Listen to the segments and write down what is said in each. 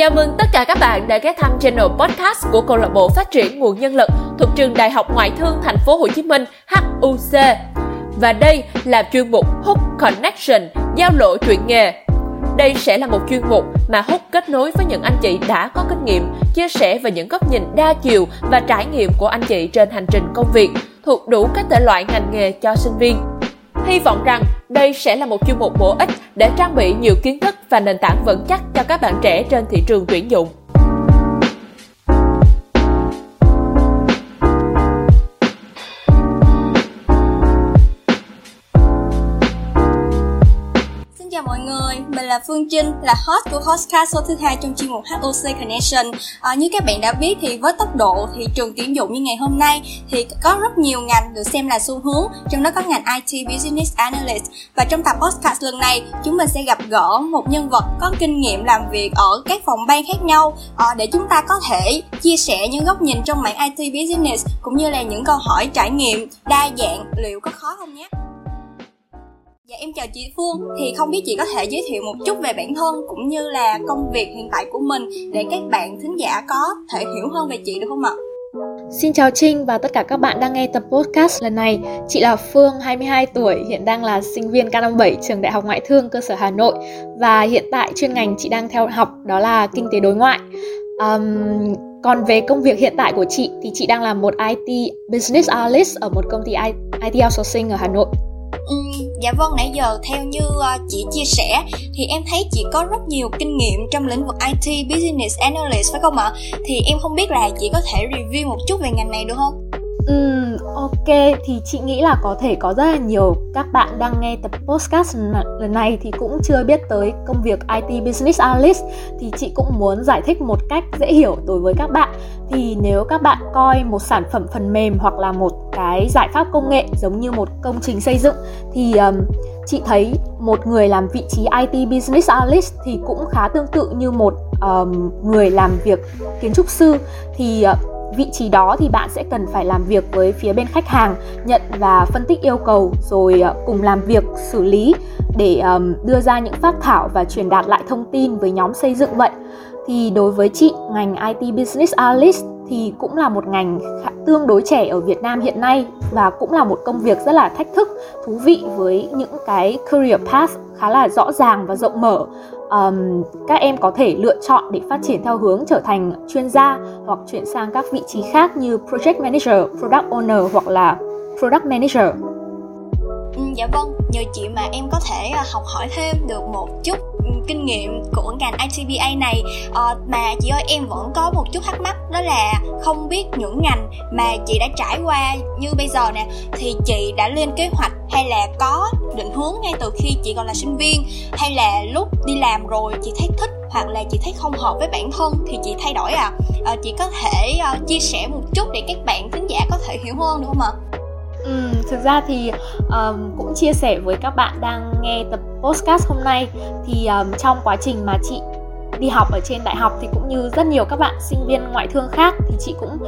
Chào mừng tất cả các bạn đã ghé thăm channel podcast của câu lạc bộ phát triển nguồn nhân lực thuộc trường Đại học Ngoại thương Thành phố Hồ Chí Minh HUC. Và đây là chuyên mục Hook Connection, giao lộ chuyện nghề. Đây sẽ là một chuyên mục mà Hook kết nối với những anh chị đã có kinh nghiệm, chia sẻ về những góc nhìn đa chiều và trải nghiệm của anh chị trên hành trình công việc thuộc đủ các thể loại ngành nghề cho sinh viên. Hy vọng rằng đây sẽ là một chuyên mục bổ ích để trang bị nhiều kiến thức và nền tảng vững chắc cho các bạn trẻ trên thị trường tuyển dụng. Chào mọi người, mình là Phương Trinh, là host của Hostcast số thứ hai trong chuyên mục HOC Connection. À, như các bạn đã biết thì với tốc độ thị trường tuyển dụng như ngày hôm nay thì có rất nhiều ngành được xem là xu hướng, trong đó có ngành IT Business Analyst. Và trong tập podcast lần này, chúng mình sẽ gặp gỡ một nhân vật có kinh nghiệm làm việc ở các phòng ban khác nhau à, để chúng ta có thể chia sẻ những góc nhìn trong mảng IT Business cũng như là những câu hỏi trải nghiệm đa dạng liệu có khó không nhé. Dạ em chào chị Phương, thì không biết chị có thể giới thiệu một chút về bản thân cũng như là công việc hiện tại của mình để các bạn thính giả có thể hiểu hơn về chị được không ạ? Xin chào Trinh và tất cả các bạn đang nghe tập podcast lần này. Chị là Phương, 22 tuổi, hiện đang là sinh viên K57 trường Đại học Ngoại thương cơ sở Hà Nội và hiện tại chuyên ngành chị đang theo học đó là kinh tế đối ngoại. Um, còn về công việc hiện tại của chị thì chị đang là một IT Business Analyst ở một công ty IT outsourcing ở Hà Nội. Ừ, dạ vâng, nãy giờ theo như ờ, chị chia sẻ thì em thấy chị có rất nhiều kinh nghiệm trong lĩnh vực IT Business Analyst phải không ạ? Thì em không biết là chị có thể review một chút về ngành này được không? Ừ, ok thì chị nghĩ là có thể có rất là nhiều các bạn đang nghe tập podcast lần này thì cũng chưa biết tới công việc IT Business Analyst. Thì chị cũng muốn giải thích một cách dễ hiểu đối với các bạn. Thì nếu các bạn coi một sản phẩm phần mềm hoặc là một cái giải pháp công nghệ giống như một công trình xây dựng thì um, chị thấy một người làm vị trí IT Business Analyst thì cũng khá tương tự như một um, người làm việc kiến trúc sư. Thì uh, vị trí đó thì bạn sẽ cần phải làm việc với phía bên khách hàng nhận và phân tích yêu cầu rồi ờ, cùng làm việc xử lý để um, đưa ra những phát thảo và truyền đạt lại thông tin với nhóm xây dựng vậy. Thì đối với chị ngành IT Business Analyst thì cũng là một ngành tương đối trẻ ở Việt Nam hiện nay và cũng là một công việc rất là thách thức thú vị với những cái career path khá là rõ ràng và rộng mở um, các em có thể lựa chọn để phát triển theo hướng trở thành chuyên gia hoặc chuyển sang các vị trí khác như project manager, product owner hoặc là product manager. Ừ, dạ vâng, nhờ chị mà em có thể à, học hỏi thêm được một chút kinh nghiệm của ngành ITBA này. À, mà chị ơi em vẫn có một chút thắc mắc đó là không biết những ngành mà chị đã trải qua như bây giờ nè thì chị đã lên kế hoạch hay là có định hướng ngay từ khi chị còn là sinh viên? Hay là lúc đi làm rồi chị thấy thích hoặc là chị thấy không hợp với bản thân thì chị thay đổi à, à chị có thể uh, chia sẻ một chút để các bạn thính giả có thể hiểu hơn được không ạ? Ừ, thực ra thì um, cũng chia sẻ với các bạn đang nghe tập podcast hôm nay. Thì um, trong quá trình mà chị đi học ở trên đại học thì cũng như rất nhiều các bạn sinh viên ngoại thương khác thì chị cũng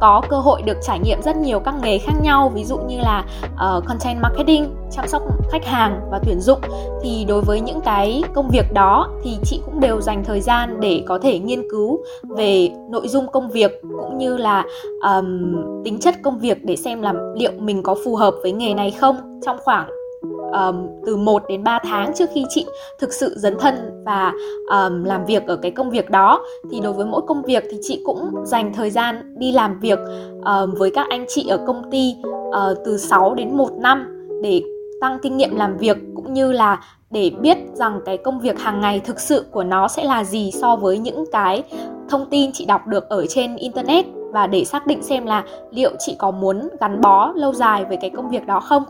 có cơ hội được trải nghiệm rất nhiều các nghề khác nhau ví dụ như là uh, content marketing chăm sóc khách hàng và tuyển dụng. Thì đối với những cái công việc đó thì chị cũng đều dành thời gian để có thể nghiên cứu về nội dung công việc cũng như là um, tính chất công việc để xem là liệu mình có phù hợp với nghề này không. Trong khoảng um, từ 1 đến 3 tháng trước khi chị thực sự dấn thân và um, làm việc ở cái công việc đó. Thì đối với mỗi công việc thì chị cũng dành thời gian đi làm việc um, với các anh chị ở công ty uh, từ 6 đến 1 năm để tăng kinh nghiệm làm việc cũng như là để biết rằng cái công việc hàng ngày thực sự của nó sẽ là gì so với những cái thông tin chị đọc được ở trên internet và để xác định xem là liệu chị có muốn gắn bó lâu dài với cái công việc đó không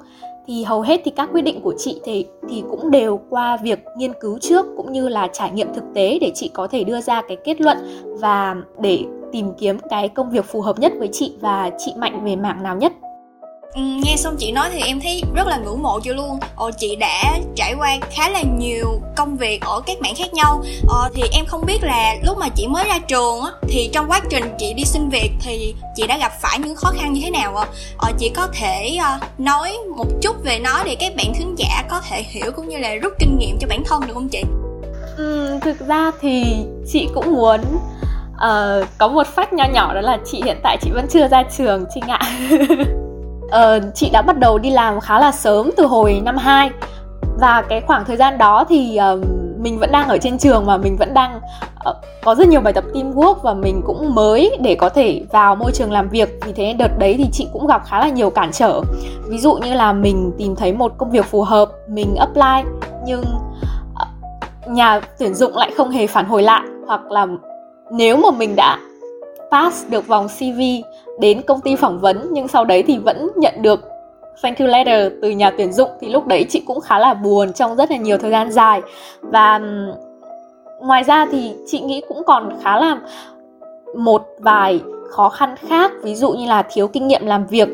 thì hầu hết thì các quyết định của chị thì thì cũng đều qua việc nghiên cứu trước cũng như là trải nghiệm thực tế để chị có thể đưa ra cái kết luận và để tìm kiếm cái công việc phù hợp nhất với chị và chị mạnh về mảng nào nhất. Ừ, nghe xong chị nói thì em thấy rất là ngưỡng mộ chị luôn. Ờ, chị đã trải qua khá là nhiều công việc ở các mảng khác nhau. Ờ, thì em không biết là lúc mà chị mới ra trường á thì trong quá trình chị đi xin việc thì chị đã gặp phải những khó khăn như thế nào ạ? Ờ, chị có thể uh, nói một chút về nó để các bạn thính giả có thể hiểu cũng như là rút kinh nghiệm cho bản thân được không chị? Ừ, thực ra thì chị cũng muốn uh, có một phát nho nhỏ đó là chị hiện tại chị vẫn chưa ra trường chị ạ. uh, chị đã bắt đầu đi làm khá là sớm từ hồi năm 2 và cái khoảng thời gian đó thì uh, mình vẫn đang ở trên trường và mình vẫn đang uh, có rất nhiều bài tập teamwork và mình cũng mới để có thể vào môi trường làm việc. Vì thế đợt đấy thì chị cũng gặp khá là nhiều cản trở. Ví dụ như là mình tìm thấy một công việc phù hợp mình apply nhưng uh, nhà tuyển dụng lại không hề phản hồi lại. Hoặc là nếu mà mình đã pass được vòng CV đến công ty phỏng vấn nhưng sau đấy thì vẫn nhận được thank you letter từ nhà tuyển dụng. Thì lúc đấy chị cũng khá là buồn trong rất là nhiều thời gian dài. Và ngoài ra thì chị nghĩ cũng còn khá là một vài khó khăn khác. Ví dụ như là thiếu kinh nghiệm làm việc.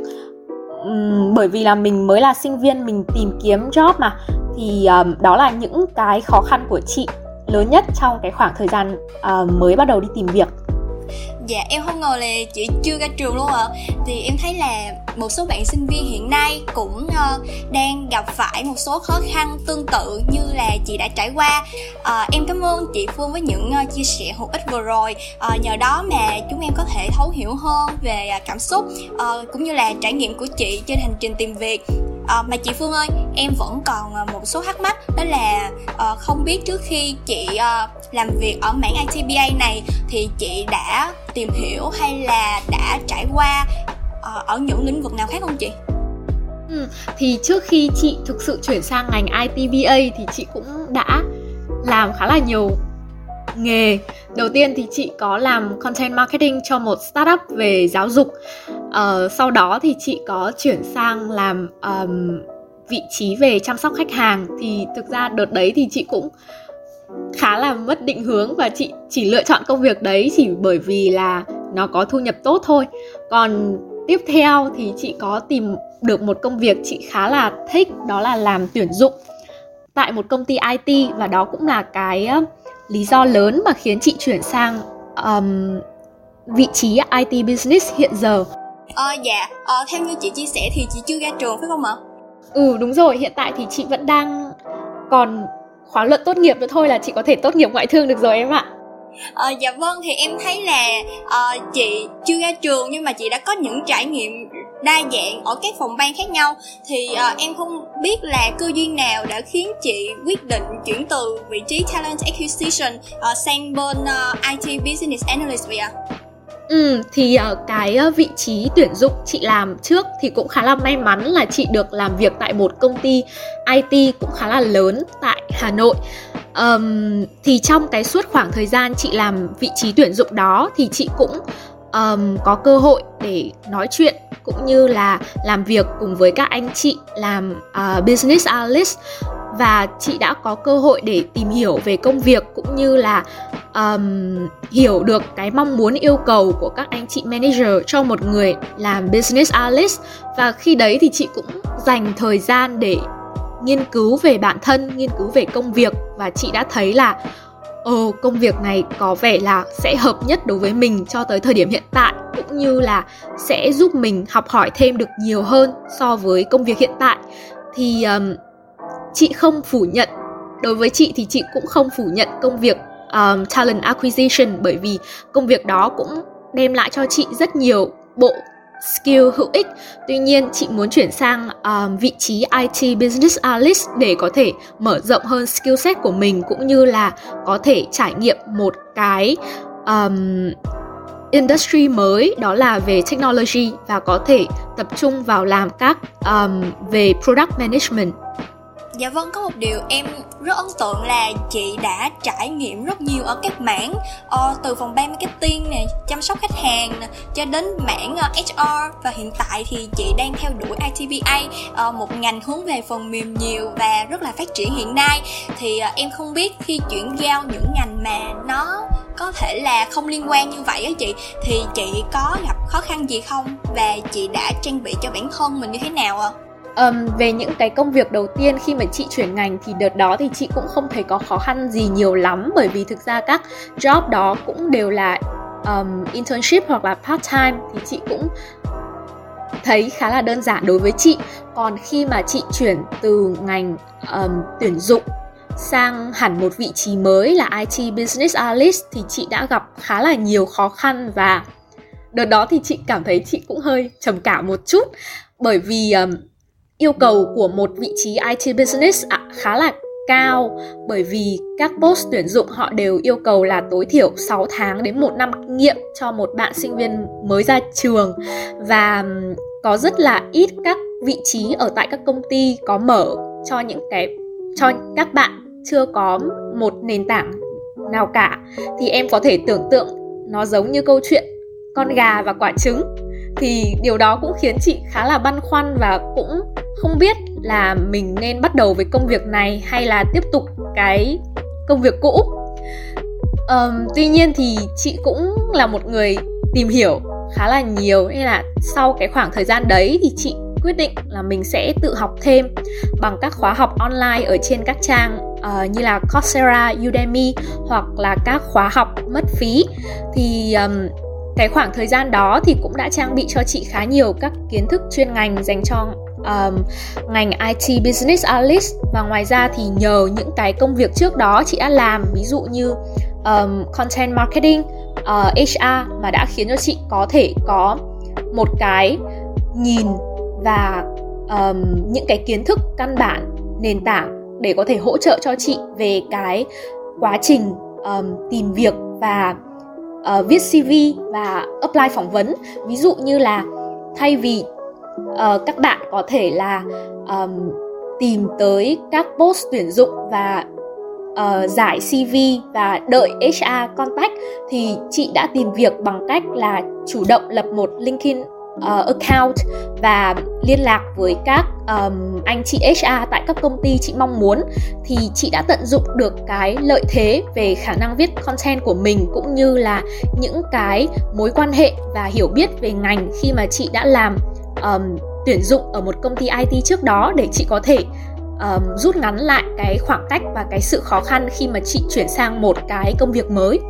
Uhm, bởi vì là mình mới là sinh viên mình tìm kiếm job mà. Thì um, đó là những cái khó khăn của chị lớn nhất trong cái khoảng thời gian uh, mới bắt đầu đi tìm việc. Dạ em không ngờ là chị chưa ra trường luôn ạ. À. Thì em thấy là một số bạn sinh viên hiện nay cũng uh, đang gặp phải một số khó khăn tương tự như là chị đã trải qua. Uh, Em cảm ơn chị Phương với những uh, chia sẻ hữu ích vừa rồi. Uh, Nhờ đó mà chúng em có thể thấu hiểu hơn về uh, cảm xúc uh, cũng như là trải nghiệm của chị trên hành trình tìm việc. À, mà chị phương ơi em vẫn còn một số thắc mắc đó là à, không biết trước khi chị à, làm việc ở mảng ITBA này thì chị đã tìm hiểu hay là đã trải qua uh, ở những lĩnh vực nào khác không chị? Ừ, thì trước khi chị thực sự chuyển sang ngành ITBA thì chị cũng đã làm khá là nhiều nghề. Đầu tiên thì chị có làm content marketing cho một startup về giáo dục. Uh, sau đó thì chị có chuyển sang làm um, vị trí về chăm sóc khách hàng. Thì thực ra đợt đấy thì chị cũng khá là mất định hướng và chị chỉ lựa chọn công việc đấy chỉ bởi vì là nó có thu nhập tốt thôi còn tiếp theo thì chị có tìm được một công việc chị khá là thích đó là làm tuyển dụng tại một công ty IT và đó cũng là cái lý do lớn mà khiến chị chuyển sang um, vị trí IT business hiện giờ. Ờ dạ, ờ, theo như chị chia sẻ thì chị chưa ra trường phải không ạ? Ừ đúng rồi, hiện tại thì chị vẫn đang còn khóa luận tốt nghiệp nữa thôi là chị có thể tốt nghiệp ngoại thương được rồi em ạ À, dạ vâng thì em thấy là à, chị chưa ra trường nhưng mà chị đã có những trải nghiệm đa dạng ở các phòng ban khác nhau thì à, em không biết là cơ duyên nào đã khiến chị quyết định chuyển từ vị trí talent acquisition à, sang bên uh, IT business analyst vậy ạ? À? Ừ, thì uh, cái uh, vị trí tuyển dụng chị làm trước thì cũng khá là may mắn là chị được làm việc tại một công ty IT cũng khá là lớn tại Hà Nội. Um, thì trong cái suốt khoảng thời gian chị làm vị trí tuyển dụng đó thì chị cũng um, có cơ hội để nói chuyện cũng như là làm việc cùng với các anh chị làm uh, business analyst và chị đã có cơ hội để tìm hiểu về công việc cũng như là um, hiểu được cái mong muốn yêu cầu của các anh chị manager cho một người làm business analyst. Và khi đấy thì chị cũng dành thời gian để nghiên cứu về bản thân nghiên cứu về công việc. Và chị đã thấy là ồ công việc này có vẻ là sẽ hợp nhất đối với mình cho tới thời điểm hiện tại cũng như là sẽ giúp mình học hỏi thêm được nhiều hơn so với công việc hiện tại. Thì um, chị không phủ nhận đối với chị thì chị cũng không phủ nhận công việc um, talent acquisition bởi vì công việc đó cũng đem lại cho chị rất nhiều bộ skill hữu ích. Tuy nhiên chị muốn chuyển sang um, vị trí IT business analyst để có thể mở rộng hơn skill set của mình cũng như là có thể trải nghiệm một cái um, industry mới đó là về technology và có thể tập trung vào làm các um, về product management Dạ vâng, có một điều em rất ấn tượng là chị đã trải nghiệm rất nhiều ở các mảng uh, từ phòng ban marketing này, chăm sóc khách hàng nè, cho đến mảng ờ, uh, HR và hiện tại thì chị đang theo đuổi ITBA uh, ờ, một ngành hướng về phần mềm nhiều và rất là phát triển hiện nay thì uh, em không biết khi chuyển giao những ngành mà nó có thể là không liên quan như vậy á chị thì chị có gặp khó khăn gì không và chị đã trang bị cho bản thân mình như thế nào ạ? À? Um, về những cái công việc đầu tiên khi mà chị chuyển ngành thì đợt đó thì chị cũng không thấy có khó khăn gì nhiều lắm. Bởi vì thực ra các job đó cũng đều là um, internship hoặc là part time thì chị cũng thấy khá là đơn giản đối với chị. Còn khi mà chị chuyển từ ngành um, tuyển dụng sang hẳn một vị trí mới là IT Business Analyst thì chị đã gặp khá là nhiều khó khăn và đợt đó thì chị cảm thấy chị cũng hơi trầm cảm một chút. Bởi vì um, yêu cầu của một vị trí IT Business khá là cao. Bởi vì các post tuyển dụng họ đều yêu cầu là tối thiểu 6 tháng đến 1 năm kinh nghiệm cho một bạn sinh viên mới ra trường. Và có rất là ít các vị trí ở tại các công ty có mở cho những cái, cho các bạn chưa có một nền tảng nào cả. Thì em có thể tưởng tượng nó giống như câu chuyện con gà và quả trứng. Thì điều đó cũng khiến chị khá là băn khoăn và cũng không biết là mình nên bắt đầu với công việc này hay là tiếp tục cái công việc cũ. Um, tuy nhiên thì chị cũng là một người tìm hiểu khá là nhiều nên là sau cái khoảng thời gian đấy thì chị quyết định là mình sẽ tự học thêm bằng các khóa học online ở trên các trang uh, như là Coursera, Udemy hoặc là các khóa học mất phí. Thì um, cái khoảng thời gian đó thì cũng đã trang bị cho chị khá nhiều các kiến thức chuyên ngành dành cho um, ngành IT Business Analyst. Và ngoài ra thì nhờ những cái công việc trước đó chị đã làm ví dụ như um, content marketing, ờ, uh, HR mà đã khiến cho chị có thể có một cái nhìn và um, những cái kiến thức căn bản nền tảng để có thể hỗ trợ cho chị về cái quá trình um, tìm việc và uh, viết CV và apply phỏng vấn. Ví dụ như là thay vì uh, các bạn có thể là um, tìm tới các post tuyển dụng và uh, giải CV và đợi HR contact. Thì chị đã tìm việc bằng cách là chủ động lập một LinkedIn uh, account và liên lạc với các um, anh chị HR tại các công ty chị mong muốn. Thì chị đã tận dụng được cái lợi thế về khả năng viết content của mình cũng như là những cái mối quan hệ và hiểu biết về ngành khi mà chị đã làm um, tuyển dụng ở một công ty IT trước đó để chị có thể um, rút ngắn lại cái khoảng cách và cái sự khó khăn khi mà chị chuyển sang một cái công việc mới.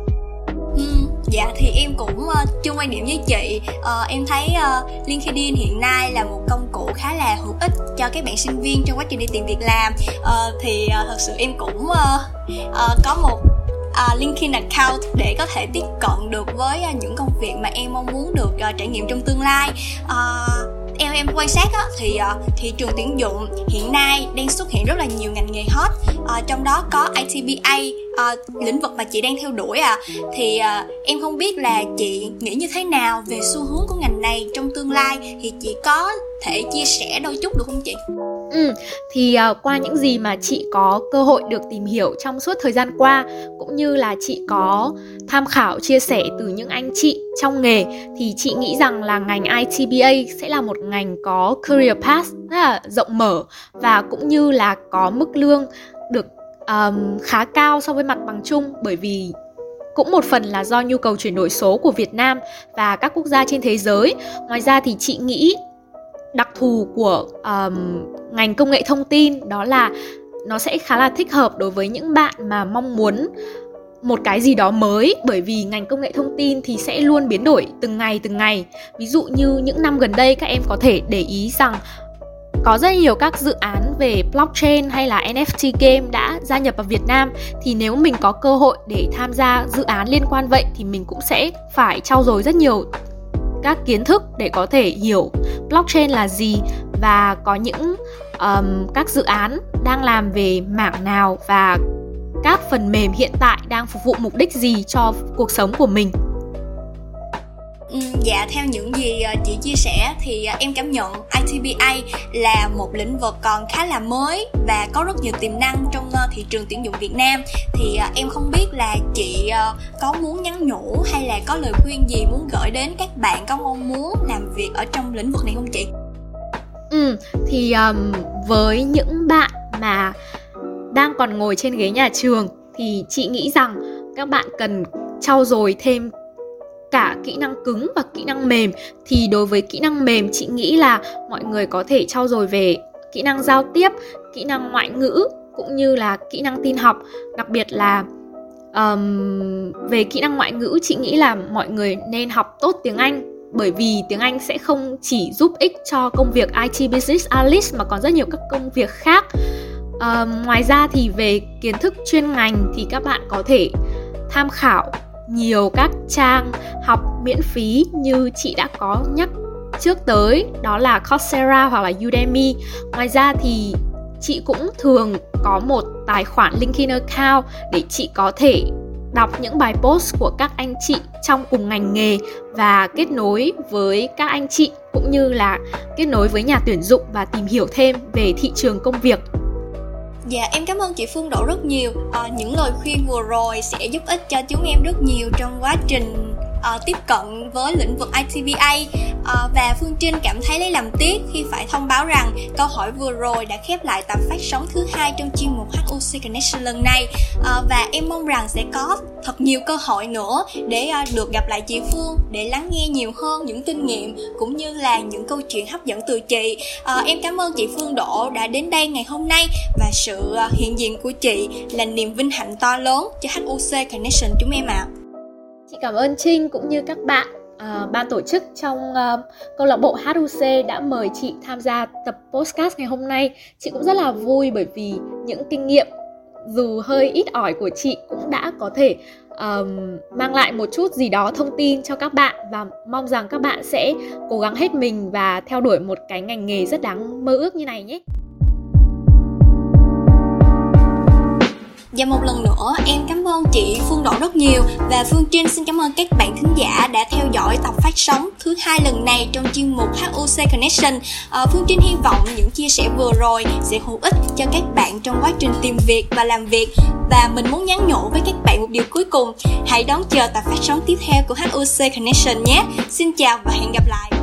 Ừ, dạ thì em cũng uh, chung quan điểm với chị. Uh, em thấy uh, LinkedIn hiện nay là một công cụ khá là hữu ích cho các bạn sinh viên trong quá trình đi tìm việc làm. Uh, thì uh, thật sự em cũng uh, uh, có một uh, LinkedIn account để có thể tiếp cận được với uh, những công việc mà em mong muốn được uh, trải nghiệm trong tương lai. Uh, theo em quan sát á, thì ờ, uh, thị trường tuyển dụng hiện nay đang xuất hiện rất là nhiều ngành nghề hot uh, trong đó có ITBA uh, ờ, lĩnh vực mà chị đang theo đuổi à thì uh, em không biết là chị nghĩ như thế nào về xu hướng của ngành này trong tương lai thì chị có thể chia sẻ đôi chút được không chị? Ừ, thì uh, qua những gì mà chị có cơ hội được tìm hiểu trong suốt thời gian qua cũng như là chị có tham khảo chia sẻ từ những anh chị trong nghề thì chị nghĩ rằng là ngành ITBA sẽ là một ngành có career path rất là rộng mở và cũng như là có mức lương được um, khá cao so với mặt bằng chung bởi vì cũng một phần là do nhu cầu chuyển đổi số của Việt Nam và các quốc gia trên thế giới. Ngoài ra thì chị nghĩ đặc thù của um, ngành công nghệ thông tin đó là nó sẽ khá là thích hợp đối với những bạn mà mong muốn một cái gì đó mới. Bởi vì ngành công nghệ thông tin thì sẽ luôn biến đổi từng ngày từng ngày. Ví dụ như những năm gần đây các em có thể để ý rằng có rất nhiều các dự án về blockchain hay là NFT game đã gia nhập vào Việt Nam. Thì nếu mình có cơ hội để tham gia dự án liên quan vậy thì mình cũng sẽ phải trau dồi rất nhiều các kiến thức để có thể hiểu blockchain là gì và có những um, các dự án đang làm về mảng nào và các phần mềm hiện tại đang phục vụ mục đích gì cho cuộc sống của mình. Ừ, dạ theo những gì ờ, chị chia sẻ thì ờ, em cảm nhận ITBA là một lĩnh vực còn khá là mới và có rất nhiều tiềm năng trong ờ, thị trường tuyển dụng Việt Nam thì em không biết là chị có muốn nhắn nhủ hay là có lời khuyên gì muốn gửi đến các bạn có mong muốn làm việc ở trong lĩnh vực này không chị? Ừ thì um, với những bạn mà đang còn ngồi trên ghế nhà trường thì chị nghĩ rằng các bạn cần trau dồi thêm cả kỹ năng cứng và kỹ năng mềm. Thì đối với kỹ năng mềm chị nghĩ là mọi người có thể trau dồi về kỹ năng giao tiếp kỹ năng ngoại ngữ cũng như là kỹ năng tin học. Đặc biệt là um, về kỹ năng ngoại ngữ chị nghĩ là mọi người nên học tốt tiếng anh bởi vì tiếng Anh sẽ không chỉ giúp ích cho công việc IT Business Analyst mà còn rất nhiều các công việc khác. À, ngoài ra thì về kiến thức chuyên ngành thì các bạn có thể tham khảo nhiều các trang học miễn phí như chị đã có nhắc trước tới, đó là Coursera hoặc là Udemy. Ngoài ra thì chị cũng thường có một tài khoản LinkedIn account để chị có thể đọc những bài post của các anh chị trong cùng ngành nghề và kết nối với các anh chị, cũng như là kết nối với nhà tuyển dụng và tìm hiểu thêm về thị trường công việc Dạ em cảm ơn chị Phương Độ rất nhiều. À, Những lời khuyên vừa rồi sẽ giúp ích cho chúng em rất nhiều trong quá trình uh, tiếp cận với lĩnh vực ITVA uh, ờ, và Phương Trinh cảm thấy lấy làm tiếc khi phải thông báo rằng câu hỏi vừa rồi đã khép lại tập phát sóng thứ hai trong chuyên mục HUC Connection lần này uh, và em mong rằng sẽ có thật nhiều cơ hội nữa để uh, được gặp lại chị Phương để lắng nghe nhiều hơn những kinh nghiệm cũng như là những câu chuyện hấp dẫn từ chị uh, em cảm ơn chị Phương Đỗ đã đến đây ngày hôm nay và sự uh, hiện diện của chị là niềm vinh hạnh to lớn cho HUC Connection chúng em ạ. À. Chị cảm ơn Trinh cũng như các bạn uh, ban tổ chức trong uh, câu lạc bộ HUC đã mời chị tham gia tập podcast ngày hôm nay. Chị cũng rất là vui bởi vì những kinh nghiệm dù hơi ít ỏi của chị cũng đã có thể um, mang lại một chút gì đó thông tin cho các bạn và mong rằng các bạn sẽ cố gắng hết mình và theo đuổi một cái ngành nghề rất đáng mơ ước như này nhé. Và một lần nữa em cảm ơn chị Phương Đỗ rất nhiều. Và Phương Trinh xin cảm ơn các bạn thính giả đã theo dõi tập phát sóng thứ hai lần này trong chuyên mục HOC Connection. À, Phương Trinh hy vọng những chia sẻ vừa rồi sẽ hữu ích cho các bạn trong quá trình tìm việc và làm việc. Và mình muốn nhắn nhủ với các bạn một điều cuối cùng. Hãy đón chờ tập phát sóng tiếp theo của HOC Connection nhé. Xin chào và hẹn gặp lại.